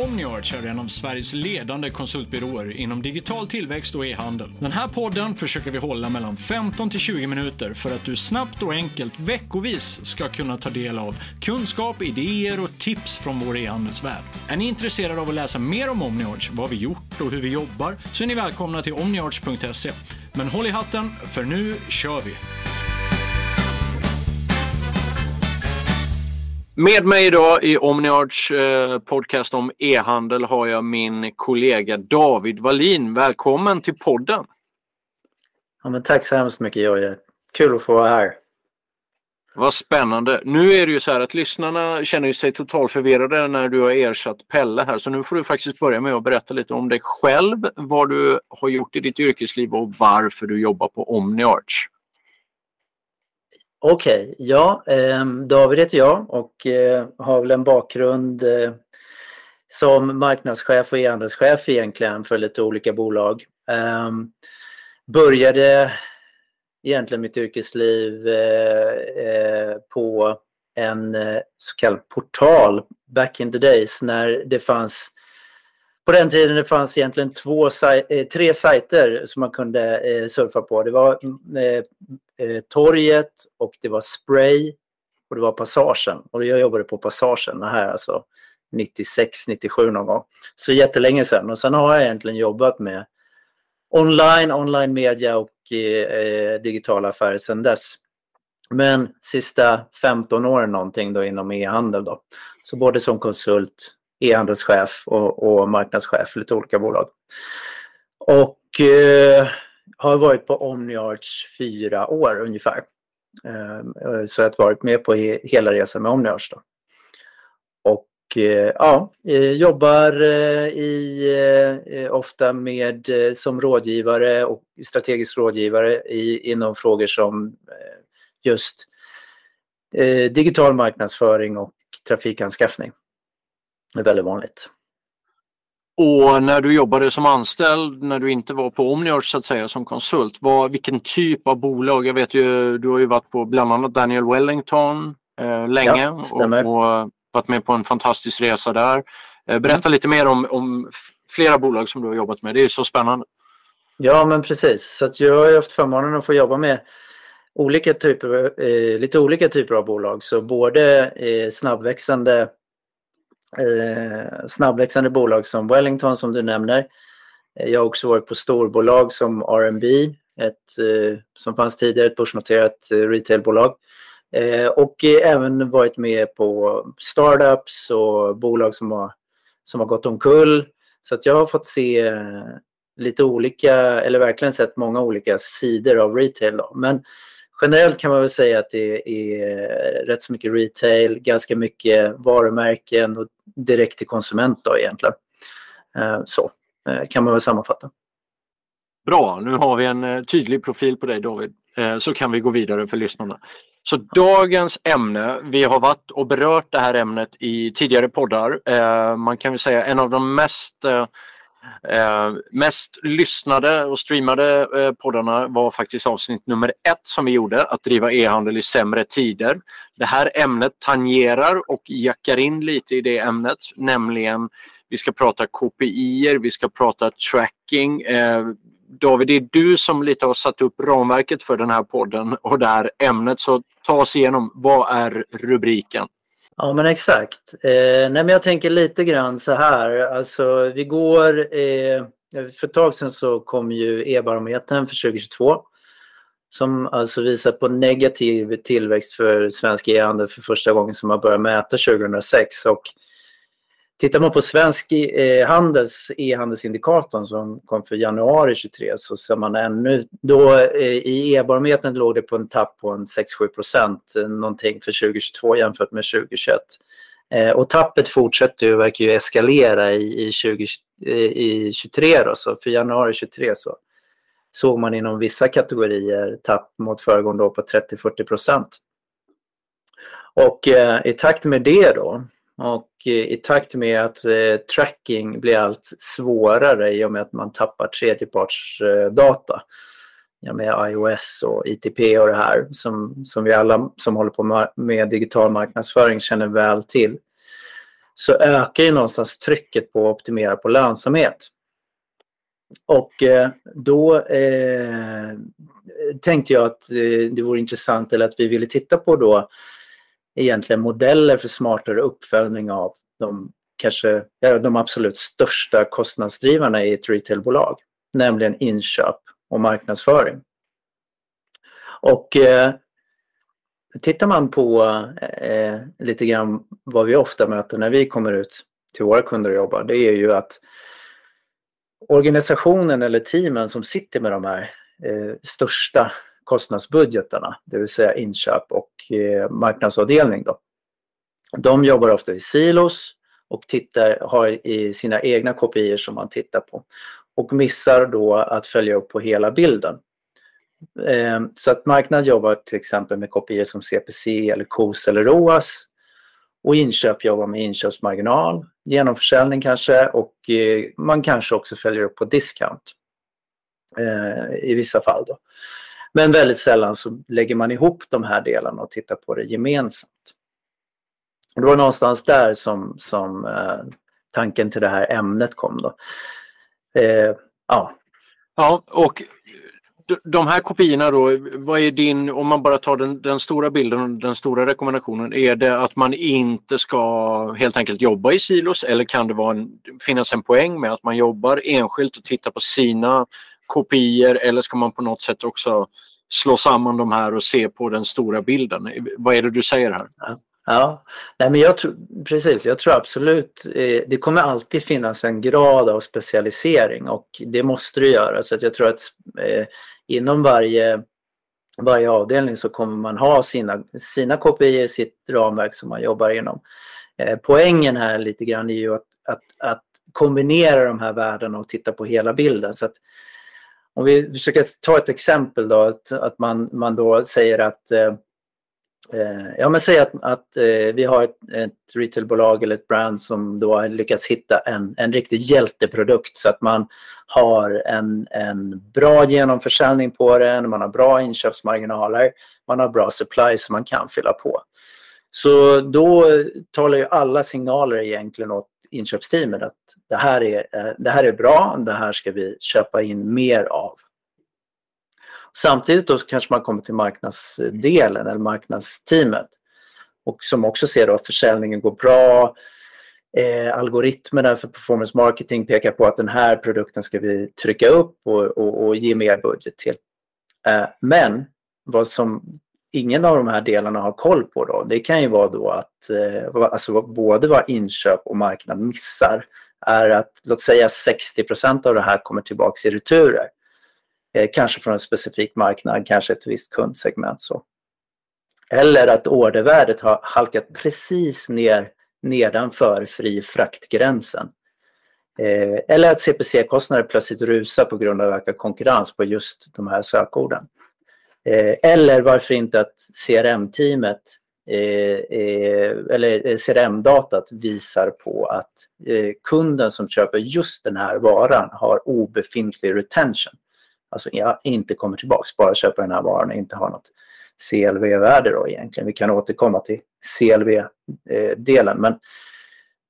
Omniarch är en av Sveriges ledande konsultbyråer inom digital tillväxt och e-handel. Den här podden försöker vi hålla mellan 15 till 20 minuter för att du snabbt och enkelt veckovis ska kunna ta del av kunskap, idéer och tips från vår e-handelsvärld. Är ni intresserade av att läsa mer om Omniarch, vad vi gjort och hur vi jobbar så är ni välkomna till omniarch.se. Men håll i hatten, för nu kör vi! Med mig idag i Omniarts eh, podcast om e-handel har jag min kollega David Wallin. Välkommen till podden! Ja, men tack så hemskt mycket Jojje. Kul att få vara här. Vad spännande. Nu är det ju så här att lyssnarna känner sig totalt förvirrade när du har ersatt Pelle här. Så nu får du faktiskt börja med att berätta lite om dig själv, vad du har gjort i ditt yrkesliv och varför du jobbar på Omniarch. Okej, okay, ja, eh, David heter jag och eh, har väl en bakgrund eh, som marknadschef och e-handelschef egentligen för lite olika bolag. Ehm, började egentligen mitt yrkesliv eh, eh, på en eh, så kallad portal back in the days när det fanns på den tiden det fanns egentligen två, eh, tre sajter som man kunde eh, surfa på. Det var eh, torget och det var Spray och det var Passagen. Och jag jobbade på Passagen, det här alltså 96, 97 någon gång. Så jättelänge sedan. Och sen har jag egentligen jobbat med online, online media och eh, digitala affärer sedan dess. Men sista 15 åren någonting då inom e-handel då. Så både som konsult, e-handelschef och, och marknadschef för lite olika bolag. Och eh, har varit på Omniarch fyra år ungefär. Eh, så jag har varit med på hela resan med Omniarch. Då. Och eh, ja, eh, jobbar eh, i, eh, ofta med, eh, som rådgivare och strategisk rådgivare i, inom frågor som just digital marknadsföring och trafikanskaffning. Det är väldigt vanligt. Och när du jobbade som anställd, när du inte var på Omniarch så att säga som konsult, vad, vilken typ av bolag? Jag vet ju, du har ju varit på bland annat Daniel Wellington eh, länge ja, och, och, varit med på en fantastisk resa där. Eh, berätta mm. lite mer om, om flera bolag som du har jobbat med, det är så spännande. Ja men precis, så jag har haft förmånen att få jobba med olika typer, eh, lite olika typer av bolag. Så både eh, snabbväxande eh, snabbväxande bolag som Wellington som du nämner. Eh, jag har också varit på storbolag som R&B ett, eh, som fanns tidigare, ett börsnoterat eh, retailbolag. Eh, och även varit med på startups och bolag som har, som har gått omkull. Så att jag har fått se eh, lite olika, eller verkligen sett många olika sidor av retail. Då. Men generellt kan man väl säga att det är rätt så mycket retail, ganska mycket varumärken och direkt till konsument då egentligen. Eh, så eh, kan man väl sammanfatta. Bra, nu har vi en eh, tydlig profil på dig David. Så kan vi gå vidare för lyssnarna. Så dagens ämne, vi har varit och berört det här ämnet i tidigare poddar. Man kan väl säga en av de mest Eh, mest lyssnade och streamade eh, poddarna var faktiskt avsnitt nummer ett som vi gjorde, att driva e-handel i sämre tider. Det här ämnet tangerar och jackar in lite i det ämnet, nämligen vi ska prata KPI, vi ska prata tracking. Eh, David, det är du som lite har satt upp ramverket för den här podden och det här ämnet, så ta oss igenom, vad är rubriken? Ja men exakt. Eh, nej men jag tänker lite grann så här, alltså vi går, eh, för ett tag sedan så kom ju e-barometern för 2022 som alltså visar på negativ tillväxt för svensk e-handel för första gången som man började mäta 2006 och Tittar man på svensk e handels, e-handelsindikatorn som kom för januari 23 så ser man ännu, då eh, i e-barometern låg det på en tapp på en 6-7 procent eh, någonting för 2022 jämfört med 2021. Och tappet fortsätter ju, verkar ju eskalera i, i, 20, i 23 då, så för januari 23 så såg man inom vissa kategorier tapp mot föregående år på 30-40 procent. Och eh, i takt med det då och eh, i takt med att eh, tracking blir allt svårare i och med att man tappar tredjepartsdata ja, med iOS och ITP och det här som, som vi alla som håller på med digital marknadsföring känner väl till så ökar ju någonstans trycket på att optimera på lönsamhet. Och eh, då eh, tänkte jag att eh, det vore intressant eller att vi ville titta på då egentligen modeller för smartare uppföljning av de kanske de absolut största kostnadsdrivarna i ett retailbolag, nämligen inköp och marknadsföring. Och eh, tittar man på eh, lite grann vad vi ofta möter när vi kommer ut till våra kunder och jobbar, det är ju att organisationen eller teamen som sitter med de här eh, största kostnadsbudgetarna, det vill säga inköp och eh, marknadsavdelning. Då. De jobbar ofta i silos och tittar, har i sina egna kopior som man tittar på och missar då att följa upp på hela bilden. Eh, så att marknad jobbar till exempel med kopior som CPC eller KOS eller ROAS och inköp jobbar med inköpsmarginal, genomförsäljning kanske och eh, man kanske också följer upp på discount eh, i vissa fall. Då. Men väldigt sällan så lägger man ihop de här delarna och tittar på det gemensamt. Det var någonstans där som, som eh, tanken till det här ämnet kom. Då. Eh, ja. ja, och de här kopiorna då, vad är din, om man bara tar den, den stora bilden och den stora rekommendationen, är det att man inte ska helt enkelt jobba i silos eller kan det vara en, finnas en poäng med att man jobbar enskilt och tittar på sina kopior eller ska man på något sätt också slå samman de här och se på den stora bilden? Vad är det du säger här? Ja. Ja, Nej, men jag tror, precis. Jag tror absolut eh, det kommer alltid finnas en grad av specialisering och det måste det göra. Så att jag tror att eh, inom varje, varje avdelning så kommer man ha sina, sina kopior, sitt ramverk som man jobbar inom. Eh, poängen här lite grann är ju att, att, att kombinera de här värdena och titta på hela bilden. Så att, om vi försöker ta ett exempel då, att, att man, man då säger att eh, eh, ja, men säg att, att eh, vi har ett, ett retailbolag eller ett brand som då har lyckats hitta en, en riktig hjälteprodukt så att man har en, en bra genomförsäljning på den, man har bra inköpsmarginaler, man har bra supply som man kan fylla på. Så då talar ju alla signaler egentligen åt inköpsteamet att det här är, eh, det här är bra, det här ska vi köpa in mer av. Samtidigt då kanske man kommer till marknadsdelen eller marknadsteamet och som också ser då att försäljningen går bra. Eh, algoritmerna för performance marketing pekar på att den här produkten ska vi trycka upp och, och, och ge mer budget till. Eh, men vad som ingen av de här delarna har koll på då, det kan ju vara då att eh, alltså både vad inköp och marknad missar är att låt säga 60% av det här kommer tillbaks i returer. Eh, kanske från en specifik marknad, kanske ett visst kundsegment. Så. Eller att ordervärdet har halkat precis ner nedanför fri fraktgränsen. Eh, eller att CPC-kostnader plötsligt rusar på grund av ökad konkurrens på just de här sökorden. Eh, eller varför inte att CRM-teamet eh, eh, eller CRM-datat visar på att kunden som köper just den här varan har obefintlig retention. Alltså inte kommer tillbaks, bara köper den här varan och inte har något CLV-värde då egentligen. Vi kan återkomma till CLV-delen. Men,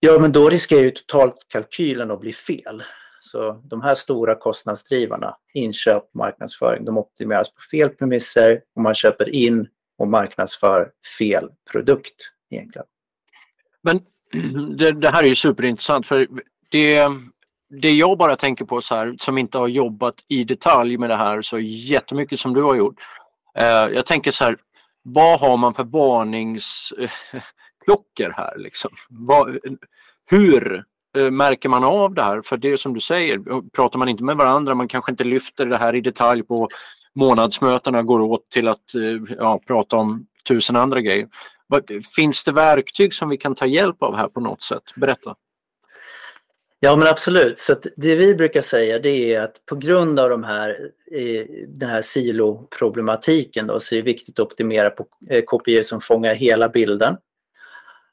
ja, men då riskerar ju totalkalkylen att bli fel. Så de här stora kostnadsdrivarna, inköp, marknadsföring, de optimeras på fel premisser och man köper in och marknadsför fel produkt egentligen. Men det, det här är ju superintressant för det, det jag bara tänker på så här, som inte har jobbat i detalj med det här så jättemycket som du har gjort. Eh, jag tänker så här, vad har man för varningsklockor eh, här? Liksom? Vad, hur Eh, märker man av det här? För det är som du säger, pratar man inte med varandra, man kanske inte lyfter det här i detalj på månadsmötena, går åt till att eh, ja, prata om tusen andra grejer. Finns det verktyg som vi kan ta hjälp av här på något sätt? Berätta. Ja men absolut. Så det vi brukar säga det är att på grund av de här, eh, den här siloproblematiken då, så är det viktigt att optimera på KPI kopior som fångar hela bilden.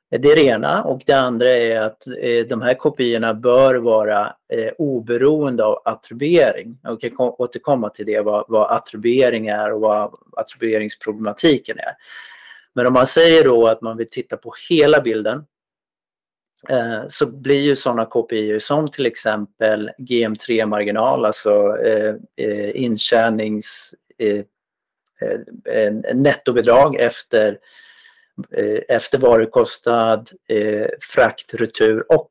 Det är det ena och det andra är att eh, de här kopiorna bör vara eh, oberoende av attribuering. Jag kan återkomma till det, vad, vad attribuering är och vad attribueringsproblematiken är. Men om man säger då att man vill titta på hela bilden eh, så blir ju sådana KPI som till exempel GM3-marginal, alltså intjänings nettobidrag efter, Eh, efter varukostnad, eh, frakt, retur och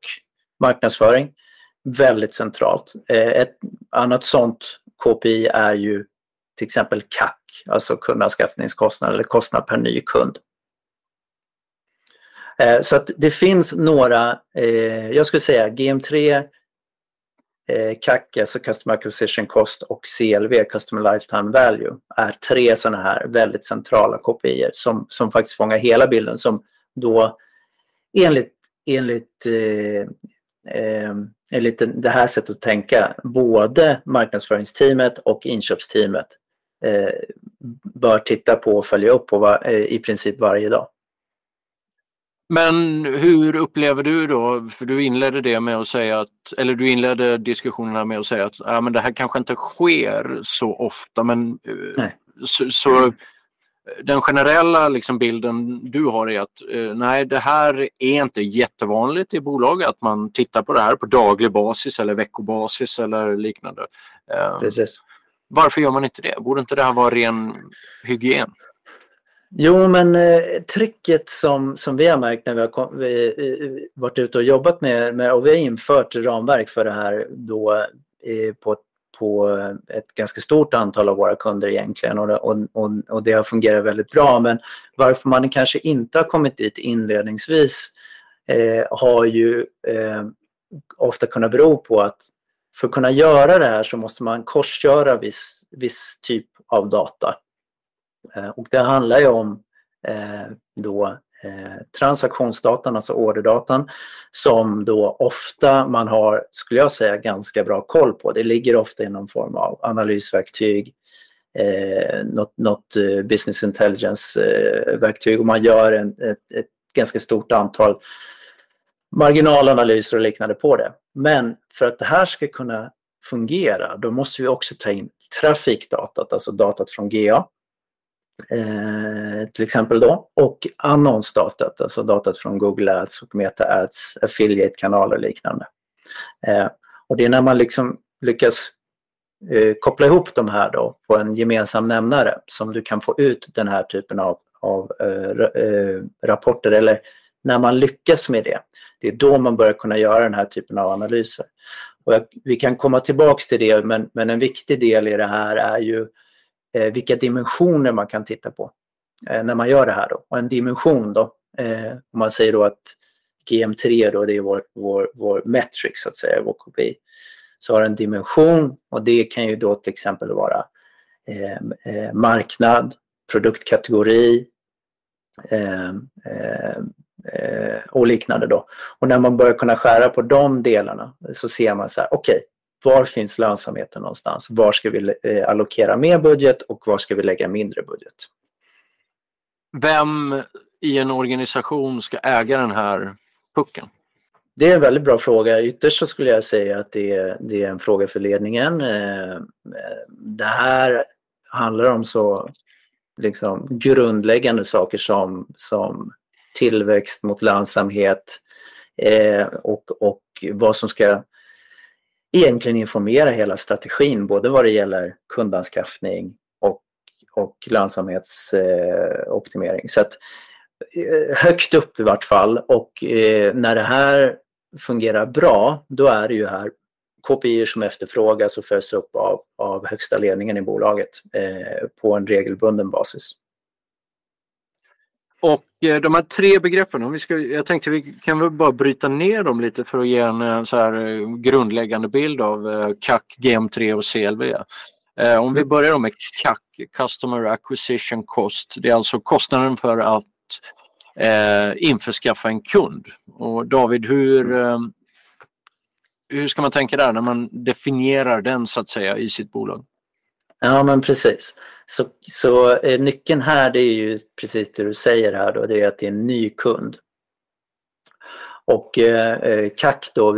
marknadsföring. Väldigt centralt. Eh, ett annat sådant KPI är ju till exempel CAC, alltså kundanskaffningskostnad eller kostnad per ny kund. Så att det finns några, jag skulle säga GM3, Eh, CAC, alltså Customer Acquisition Cost och CLV, Customer Lifetime Value, är tre sådana här väldigt centrala KPI som, som faktiskt fångar hela bilden som då enligt, enligt eh, eh, enligt det här sättet att tänka, både marknadsföringsteamet och inköpsteamet eh, bör titta på och följa upp på var, eh, i princip varje dag. Men hur upplever du då, för du inledde det med att säga att, eller du inledde diskussionerna med att säga att ja, men det här kanske inte sker så ofta men eh, så, så, den generella liksom bilden du har är att eh, nej det här är inte jättevanligt i bolag att man tittar på det här på daglig basis eller veckobasis eller liknande. Eh, Precis. Varför gör man inte det? Borde inte det här vara ren hygien? Jo, men eh, tricket som, som vi har märkt när vi har kom, vi, eh, varit ute och jobbat med, med, och vi har infört ramverk för det här då eh, på, på ett ganska stort antal av våra kunder egentligen och, och, och, och det har fungerat väldigt bra. Men varför man kanske inte har kommit dit inledningsvis eh, har ju eh, ofta kunnat bero på att för att kunna göra det här så måste man korsköra viss, viss typ av data. Eh, och det handlar ju om eh, då eh, transaktionsdatan, alltså orderdatan, som då ofta man har, skulle jag säga, ganska bra koll på. Det ligger ofta i någon form av analysverktyg, eh, något, något eh, business intelligence-verktyg eh, och man gör en, ett, ett ganska stort antal marginalanalyser och liknande på det. Men för att det här ska kunna fungera, då måste vi också ta in trafikdatat, alltså datat från GA. Eh, till exempel då. Och annonsdatat, alltså datat från Google Ads och Meta Ads, affiliate-kanaler och liknande. Eh, och det är när man liksom lyckas eh, koppla ihop de här då på en gemensam nämnare som du kan få ut den här typen av, av eh, eh rapporter eller när man lyckas med det. Det är då man börjar kunna göra den här typen av analyser. Och jag, vi kan komma tillbaks till det men, men en viktig del i det här är ju eh, Eh, vilka dimensioner man kan titta på eh, när man gör det här. Då. Och en dimension då, eh, om man säger då att GM3 då, det är vår, vår, vår metric så att säga, vår KPI. Så har en dimension och det kan ju då till exempel vara eh, eh, marknad, produktkategori eh, eh, eh, och liknande då. Och när man börjar kunna skära på de delarna så ser man så här, okej, okay, var finns lönsamheten någonstans? Var ska vi eh, allokera mer budget och var ska vi lägga mindre budget? Vem i en organisation ska äga den här pucken? Det är en väldigt bra fråga. Ytterst så skulle jag säga att det är, det är en fråga för ledningen. Eh, det här handlar om så liksom, grundläggande saker som, som tillväxt mot lönsamhet eh, och, och vad som ska egentligen informera hela strategin, både vad det gäller kundanskaffning och, och lönsamhetsoptimering. Eh, Så att, eh, högt upp i vart fall och eh, när det här fungerar bra, då är det ju här KPI som efterfrågas och följs upp av, av högsta ledningen i bolaget eh, på en regelbunden basis. Och eh, de här tre begreppen, om vi ska, jag tänkte vi kan väl bara bryta ner dem lite för att ge en eh, så här eh, grundläggande bild av CAC, GM3 och CLV. Om vi börjar med CAC, Customer Acquisition Cost. Det är alltså kostnaden för att eh, införskaffa en kund. Och David, hur, hur ska man tänka där när man definierar den så att säga i sitt bolag? Ja men precis. Så, så eh, nyckeln här det är ju precis det du säger här då, det är att det är en ny kund. Och eh, eh CAC då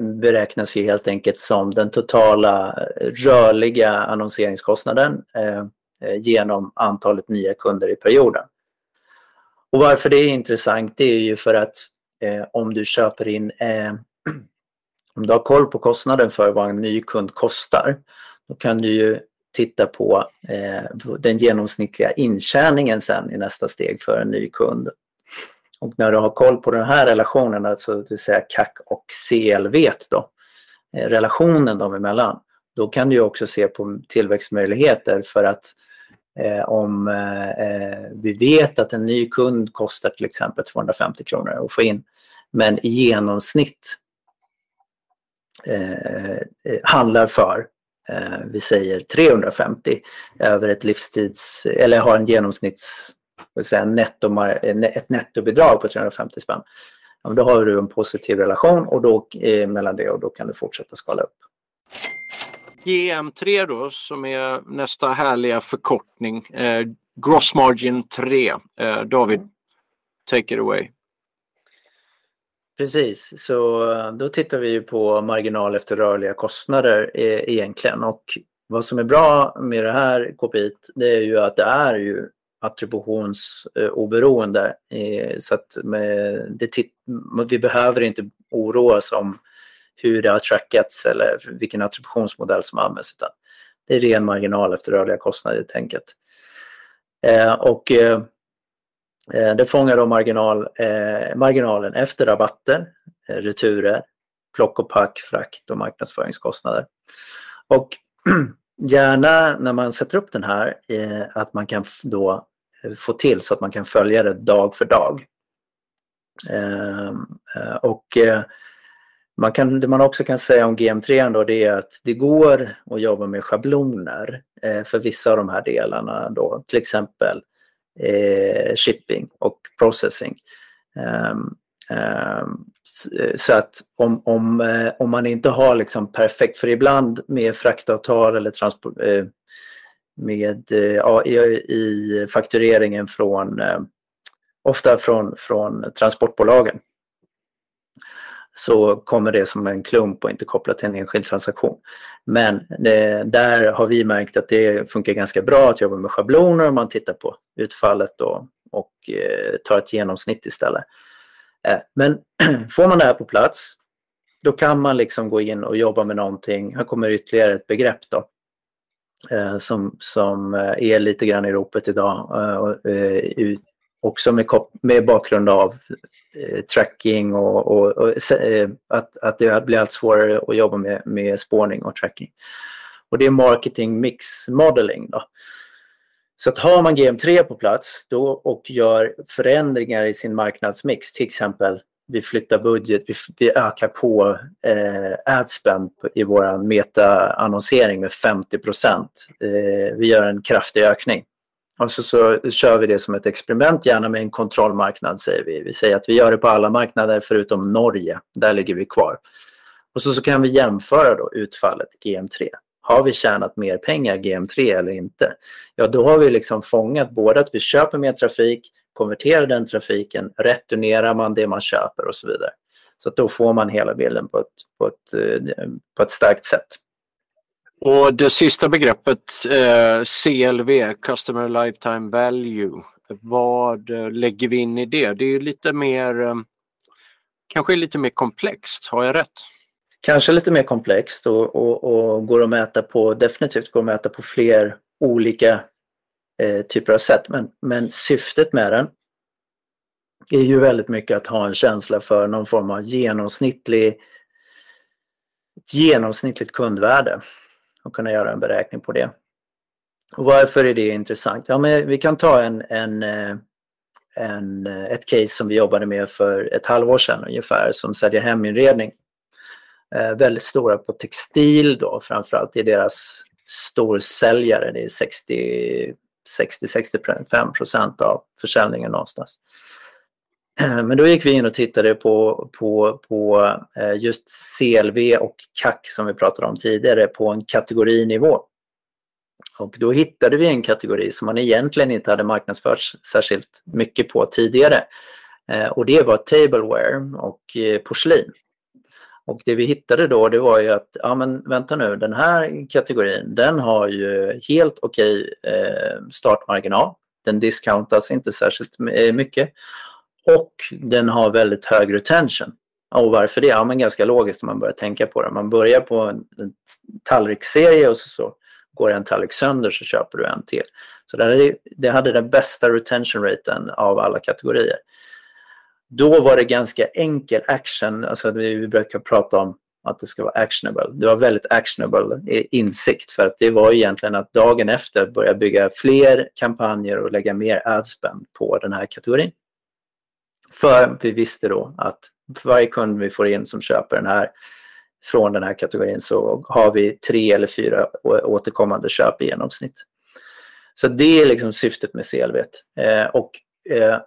beräknas ju helt enkelt som den totala eh, rörliga annonseringskostnaden eh, eh, genom antalet nya kunder i perioden. Och varför det är intressant det är ju för att eh, om du köper in, eh, om du har koll på kostnaden för vad en ny kund kostar, då kan du ju titta på eh, den genomsnittliga intjäningen sen i nästa steg för en ny kund. Och när du har koll på den här relationen, alltså det vill säga CAC och CLV då, eh, relationen dem emellan, då kan du också se på tillväxtmöjligheter för att eh, om eh, eh, vi vet att en ny kund kostar till exempel 250 kronor att få in, men i genomsnitt eh, eh handlar för Eh, vi säger 350 över ett livstids eller har en genomsnitts säga, netto, ett nettobidrag på 350 spänn. Ja, då har du en positiv relation och då, eh, mellan det och då kan du fortsätta skala upp. GM3 då som är nästa härliga förkortning. Eh, Gross Margin 3. Eh, David, take it away. Precis, så eh, då tittar vi på marginal efter rörliga kostnader eh, egentligen och vad som är bra med det här KPI det är ju att det är ju attributionsoberoende. Eh, så att det, vi behöver inte oroa oss om hur det har trackats eller vilken attributionsmodell som används utan det är ren marginal efter rörliga kostnader helt enkelt. Och Eh, det fångar då marginal, eh, marginalen efter rabatter, eh, returer, plock och pack, frakt och marknadsföringskostnader. Och gärna när man sätter upp den här eh, att man kan då eh, få till så att man kan följa det dag för dag. Eh, eh och eh, man kan, det man också kan säga om GM3 då det är att det går att jobba med schabloner för vissa av de här delarna då, till exempel eh, shipping och processing. Um, um, så att om, om, eh, om man inte har liksom perfekt, för ibland med fraktavtal eller transport, eh, med, eh, ja, i, i faktureringen från, eh, ofta från, från transportbolagen så kommer det som en klump och inte kopplat till en enskild transaktion. Men eh, där har vi märkt att det funkar ganska bra att jobba med schabloner om man tittar på utfallet då, och eh, tar ett genomsnitt istället. Eh, men får man det här på plats då kan man liksom gå in och jobba med någonting. Här kommer ytterligare ett begrepp då eh, som, som eh, är lite grann i ropet idag eh, eh också med, med bakgrund av eh, tracking och, och, och eh, eh, att, att det blir allt svårare att jobba med, med spårning och tracking. Och det är marketing mix modeling. Då. Så att har man GM3 på plats då, och gör förändringar i sin marknadsmix, till exempel vi flyttar budget, vi, vi ökar på eh, adspend i vår meta-annonsering med 50 eh, Vi gör en kraftig ökning. Och så, så kör vi det som ett experiment, gärna med en kontrollmarknad säger vi. Vi säger att vi gör det på alla marknader förutom Norge. Där ligger vi kvar. Och så, så kan vi jämföra då utfallet GM3. Har vi tjänat mer pengar GM3 eller inte? Ja, då har vi liksom fångat både att vi köper mer trafik, konverterar den trafiken, returnerar man det man köper och så vidare. Så då får man hela bilden på ett, på ett, eh, på ett starkt sätt. Och det sista begreppet eh, CLV, Customer Lifetime Value. Vad eh, lägger vi in i det? Det är lite mer, eh, kanske lite mer komplext, har jag rätt? Kanske lite mer komplext och, och, och går att mäta på, definitivt går att mäta på fler olika eh, typer av sätt. Men, men syftet med den är ju väldigt mycket att ha en känsla för någon form av genomsnittlig, ett genomsnittligt kundvärde och kunna göra en beräkning på det. Och varför är det intressant? Ja, men vi kan ta en, en, eh, en, eh, ett case som vi jobbade med för ett halvår sedan ungefär som säljer heminredning. Eh, väldigt stora på textil då framförallt. i deras storsäljare. Det är 60-65 procent av försäljningen någonstans. Eh, men då gick vi in och tittade på, på, på eh, just CLV och CAC som vi pratade om tidigare på en kategorinivå. Och då hittade vi en kategori som man egentligen inte hade marknadsfört särskilt mycket på tidigare. Eh, och det var tableware och porslin. Och det vi hittade då det var ju att, ja men vänta nu, den här kategorin den har ju helt okej eh, startmarginal. Den discountas inte särskilt eh, mycket och den har väldigt hög retention. Och varför det? Ja, men ganska logiskt om man börjar tänka på det. Man börjar på en, en tallriksserie och så, så går en tallrik sönder så köper du en till. Så det, det hade den bästa retention raten av alla kategorier. Då var det ganska enkel action, alltså vi brukar prata om att det ska vara actionable. Det var väldigt actionable insikt för att det var egentligen att dagen efter börja bygga fler kampanjer och lägga mer adspend på den här kategorin. För vi visste då att för varje kund vi får in som köper den här från den här kategorin så har vi tre eller fyra återkommande köp i genomsnitt. Så det är liksom syftet med CLV. Eh, och eh,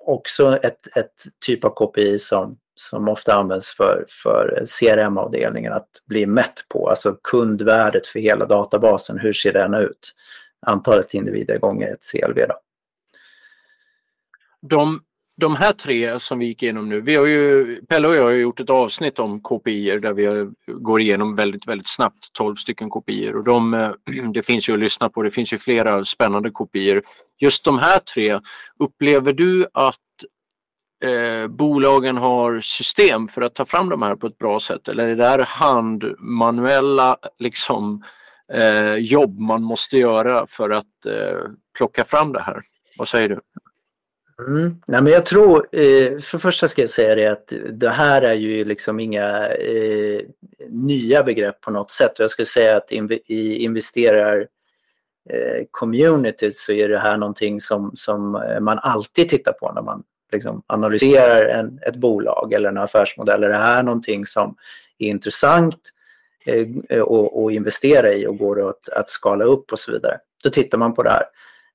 också ett, ett typ av KPI som, som ofta används för, för CRM-avdelningen att bli mätt på, alltså kundvärdet för hela databasen, hur ser den ut? Antalet individer gånger ett CLV. Då. De de här tre som vi gick igenom nu, vi har ju, Pelle och jag har gjort ett avsnitt om KPI där vi går igenom väldigt, väldigt snabbt 12 stycken KPI och de, eh, det finns ju att lyssna på, det finns ju flera spännande KPI. Just de här tre, upplever du att eh, bolagen har system för att ta fram de här på ett bra sätt eller är det här handmanuella liksom, eh, jobb man måste göra för att eh, plocka fram det här? Vad säger du? Mm. Nej, men jag tror, eh, för det första ska jag säga det att det här är ju liksom inga eh, nya begrepp på något sätt. Jag skulle säga att inv i investerar eh, så är det här någonting som, som eh, man alltid tittar på när man liksom analyserar en, ett bolag eller en affärsmodell. Är det här någonting som är intressant eh, investera i och går att, att skala upp och så vidare? Då tittar man på det här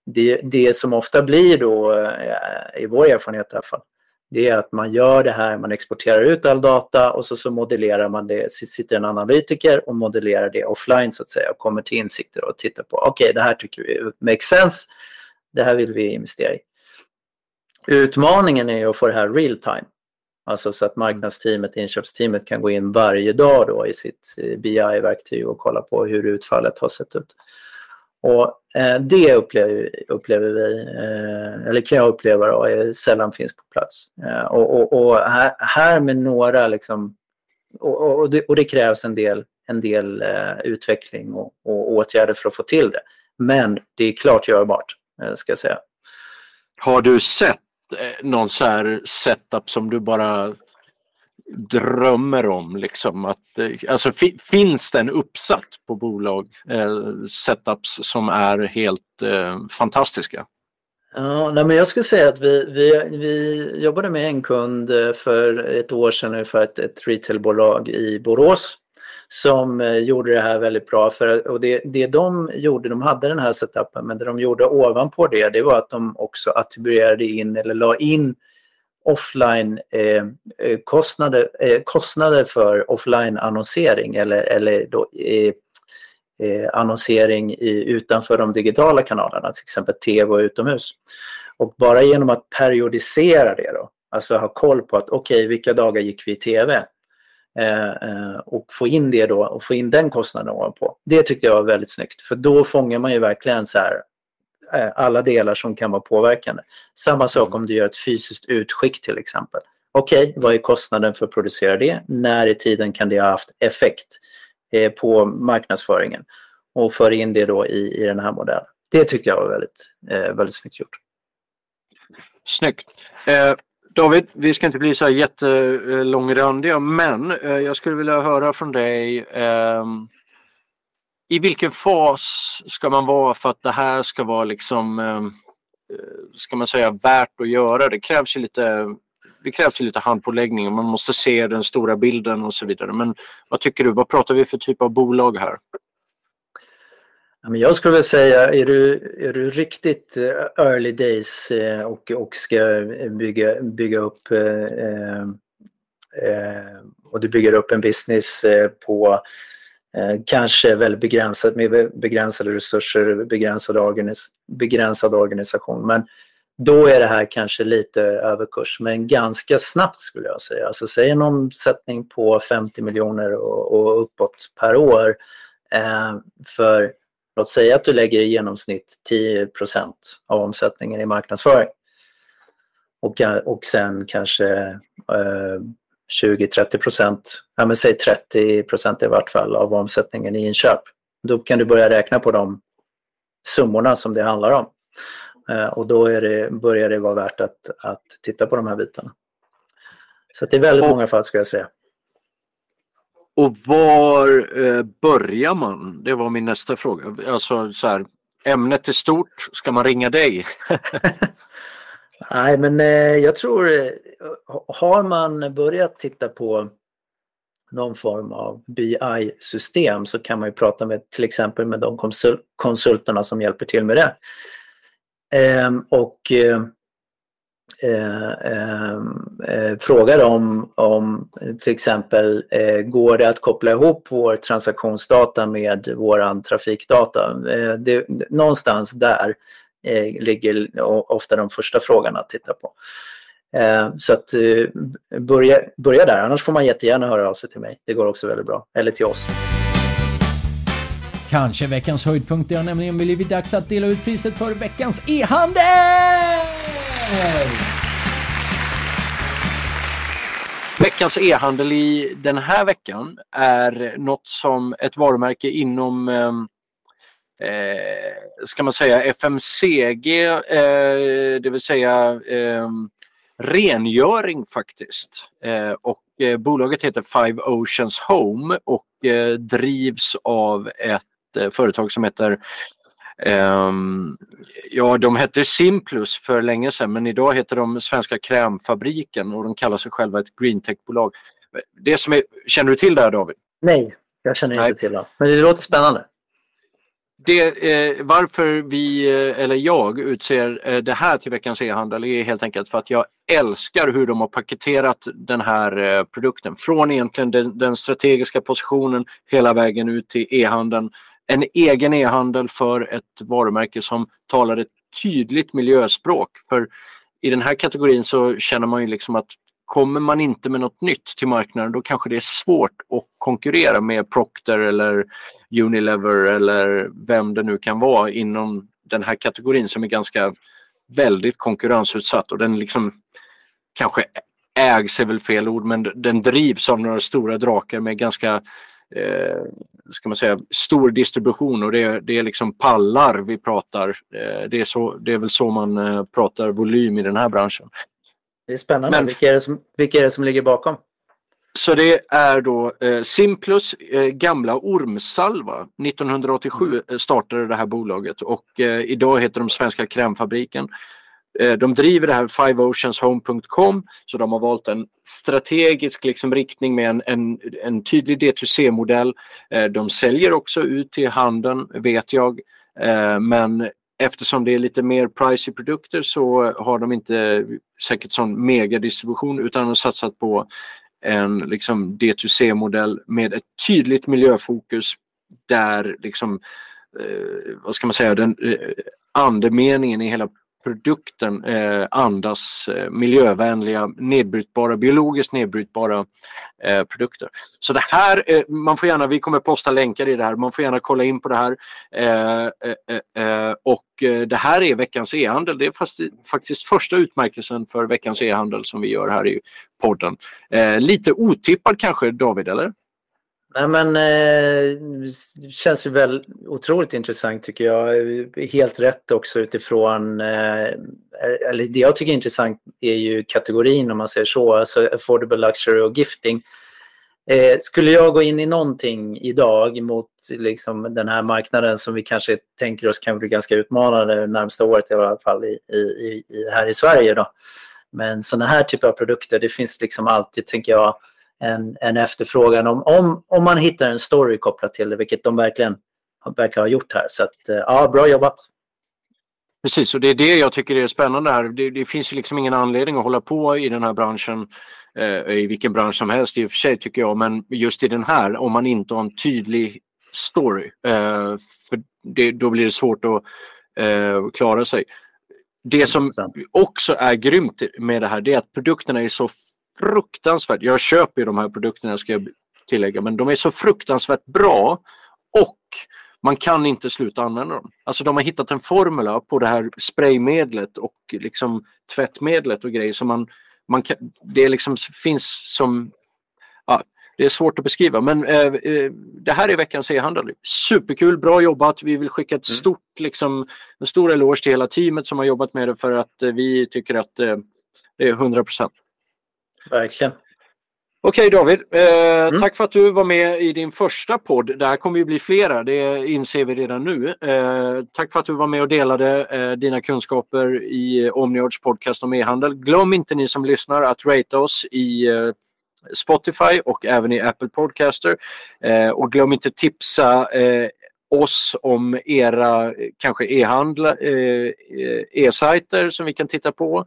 det, det som ofta blir då, eh, i vår erfarenhet i alla fall, det är att man gör det här, man exporterar ut all data och så, så modellerar man det, sitter en analytiker och modellerar det offline så att säga och kommer till insikter och tittar på, okej okay, det här tycker vi makes sense, det här vill vi investera i. Utmaningen är att få det här real time. Alltså så att marknadsteamet, inköpsteamet kan gå in varje dag då i sitt eh, BI-verktyg och kolla på hur utfallet har sett ut. Och eh, det upplever, upplever vi, eh, eller kan jag uppleva då, är, sällan finns på plats. Eh, och, och, och här, här, med några liksom, och, och, det, och det krävs en del, en del eh, utveckling och, och, åtgärder för att få till det. Men det är klart görbart, eh, ska jag säga. Har du sett eh, någon så här setup som du bara drömmer om. Liksom, att, eh, alltså, finns det en uppsatt på bolag, eh, setups som är helt eh, fantastiska? Ja, nej, men jag skulle säga att vi, vi, vi jobbade med en kund eh, för ett år sedan ungefär, ett, ett retailbolag i Borås som eh, gjorde det här väldigt bra. För, och det, det de gjorde, de hade den här setupen, men det de gjorde ovanpå det, det var att de också attribuerade in eller la in offline eh, eh, kostnader, eh, kostnader för offline-annonsering eller, eller då, eh, eh, annonsering i, utanför de digitala kanalerna, till exempel tv och utomhus. Och bara genom att periodisera det då, alltså ha koll på att okej, okay, vilka dagar gick vi i tv? Eh, eh, och få in det då och få in den kostnaden ovanpå. Det tyckte jag var väldigt snyggt för då fångar man ju verkligen så här alla delar som kan vara påverkande. Samma sak mm. om du gör ett fysiskt utskick till exempel. Okej, okay, vad är kostnaden för att producera det? När i tiden kan det ha haft effekt eh, på marknadsföringen? Och för in det då i, i den här modellen. Det tyckte jag var väldigt, eh, väldigt snyggt gjort. Snyggt. Eh, David, vi ska inte bli så här jättelångrandiga men eh, jag skulle vilja höra från dig eh, i vilken fas ska man vara för att det här ska vara liksom, eh, ska man säga, värt att göra? Det krävs ju lite, det krävs ju lite handpåläggning och man måste se den stora bilden och så vidare. Men vad tycker du? Vad pratar vi för typ av bolag här? Jag skulle vilja säga, är du, är du riktigt eh, early days eh, och, och ska bygga, bygga upp eh, eh, och du bygger upp en business på Eh, kanske väldigt begränsat med begränsade resurser, begränsad, organis begränsad organisation. Men då är det här kanske lite överkurs, men ganska snabbt skulle jag säga. Alltså säg en omsättning på 50 miljoner och, och uppåt per år. Eh, för låt säga att du lägger i genomsnitt 10% av omsättningen i marknadsföring. och, och sen kanske eh, 20-30 procent, ja men säg 30 procent i vart fall av omsättningen i inköp. Då kan du börja räkna på de summorna som det handlar om. Eh, och då är det, börjar det vara värt att, att titta på de här bitarna. Så det är väldigt och, många fall ska jag säga. Och var eh, börjar man? Det var min nästa fråga. Alltså så här, ämnet är stort, ska man ringa dig? Nej, men eh, jag tror, eh, har man börjat titta på någon form av BI-system så kan man ju prata med till exempel med de konsul konsulterna som hjälper till med det. Ehm, och eh, eh, ehm, eh fråga dem om till exempel eh, går det att koppla ihop vår transaktionsdata med våran trafikdata? Det, någonstans där ligger ofta de första frågorna att titta på. Så att börja, börja där, annars får man jättegärna höra av sig till mig. Det går också väldigt bra. Eller till oss. Kanske veckans höjdpunkt. Det har nämligen blivit dags att dela ut priset för veckans e-handel! Veckans e-handel i den här veckan är något som ett varumärke inom eh, ska man säga FMCG, eh, det vill säga eh, rengöring faktiskt. Eh, och eh, bolaget heter Five Oceans Home och eh, drivs av ett företag som heter Um, ja, de hette Simplus för länge sedan men idag heter de Svenska Krämfabriken och de kallar sig själva ett greentech-bolag. Det som är, känner du till det här David? Nej, jag känner Nej. inte till det. Men det låter spännande. Det, eh, varför vi, eh, eller jag, utser eh, det här till veckans e-handel är helt enkelt för att jag älskar hur de har paketerat den här eh, produkten. Från egentligen den, den strategiska positionen hela vägen ut till e-handeln en egen e-handel för ett varumärke som talar ett tydligt miljöspråk. För i den här kategorin så känner man ju liksom att kommer man inte med något nytt till marknaden då kanske det är svårt att konkurrera med Procter eller Unilever eller vem det nu kan vara inom den här kategorin som är ganska väldigt konkurrensutsatt och den liksom kanske ägs är väl fel ord men den drivs av några stora drakar med ganska eh, ska man säga, stor distribution och det är, det är liksom pallar vi pratar. Eh, det, är så, det är väl så man eh, pratar volym i den här branschen. Det är spännande. Men, vilka, är det som, vilka är det som ligger bakom? Så det är då eh, Simplus eh, gamla ormsalva. 1987 mm. startade det här bolaget och eh, idag heter de Svenska Krämfabriken. Eh, de driver det här fiveoceanshome.com så de har valt en strategisk liksom riktning med en, en, en tydlig D2C-modell. Eh, de säljer också ut till handeln vet jag eh, men eftersom det är lite mer pricey produkter så har de inte säkert sån megadistribution utan har satsat på en liksom D2C-modell med ett tydligt miljöfokus där liksom, eh, vad ska man säga, den eh, andemeningen i hela produkten eh, andas eh, miljövänliga, nedbrytbara, biologiskt nedbrytbara eh, produkter. Så det här, eh, man får gärna, vi kommer posta länkar i det här, man får gärna kolla in på det här. Eh, eh, eh, eh och eh, det här är veckans e-handel, det är fast, faktiskt första utmärkelsen för veckans e-handel som vi gör här i podden. lite otippad kanske David, eller? Nej, men eh, det känns ju väl otroligt intressant tycker jag. Helt rätt också utifrån, eh, eller det jag tycker är intressant är ju kategorin om man säger så, alltså affordable luxury och gifting. Eh, skulle jag gå in i någonting idag mot liksom, den här marknaden som vi kanske tänker oss kan bli ganska utmanande närmsta året i alla fall i, i, i, här i Sverige då. Men sådana här typer av produkter, det finns liksom alltid, tänker jag, en, en efterfrågan om, om, om man hittar en story kopplat till det, vilket de verkligen verkar ha gjort här. Så att, eh, ja, bra jobbat! Precis, och det är det jag tycker är spännande här. Det, det finns ju liksom ingen anledning att hålla på i den här branschen, eh, i vilken bransch som helst i och för sig tycker jag, men just i den här, om man inte har en tydlig story, eh, för det, då blir det svårt att eh, klara sig. Det som också är grymt med det här, det är att produkterna är så fruktansvärt, jag köper ju de här produkterna ska jag tillägga, men de är så fruktansvärt bra och man kan inte sluta använda dem. Alltså de har hittat en formula på det här spraymedlet och liksom tvättmedlet och grejer som man, man kan, det liksom finns som ja, det är svårt att beskriva men eh, eh, det här är veckans e-handel. Superkul, bra jobbat. Vi vill skicka ett mm. stort, liksom, en stor eloge till hela teamet som har jobbat med det för att eh, vi tycker att eh, det är 100 procent. Verkligen. Okej David, eh, mm. tack för att du var med i din första podd. Det här kommer ju bli flera, det inser vi redan nu. Eh, tack för att du var med och delade eh, dina kunskaper i Omniards podcast om e-handel. Glöm inte ni som lyssnar att rate oss i eh, Spotify och även i Apple Podcaster. Eh, och glöm inte tipsa eh, oss om era kanske e-handel, eh, e-sajter som vi kan titta på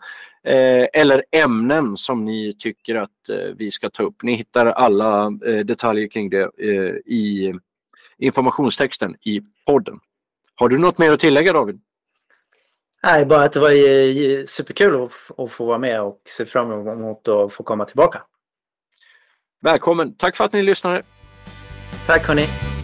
eller ämnen som ni tycker att vi ska ta upp. Ni hittar alla detaljer kring det i informationstexten i podden. Har du något mer att tillägga David? Nej, bara att det var superkul att få vara med och se fram emot att få komma tillbaka. Välkommen! Tack för att ni lyssnade! Tack hörni!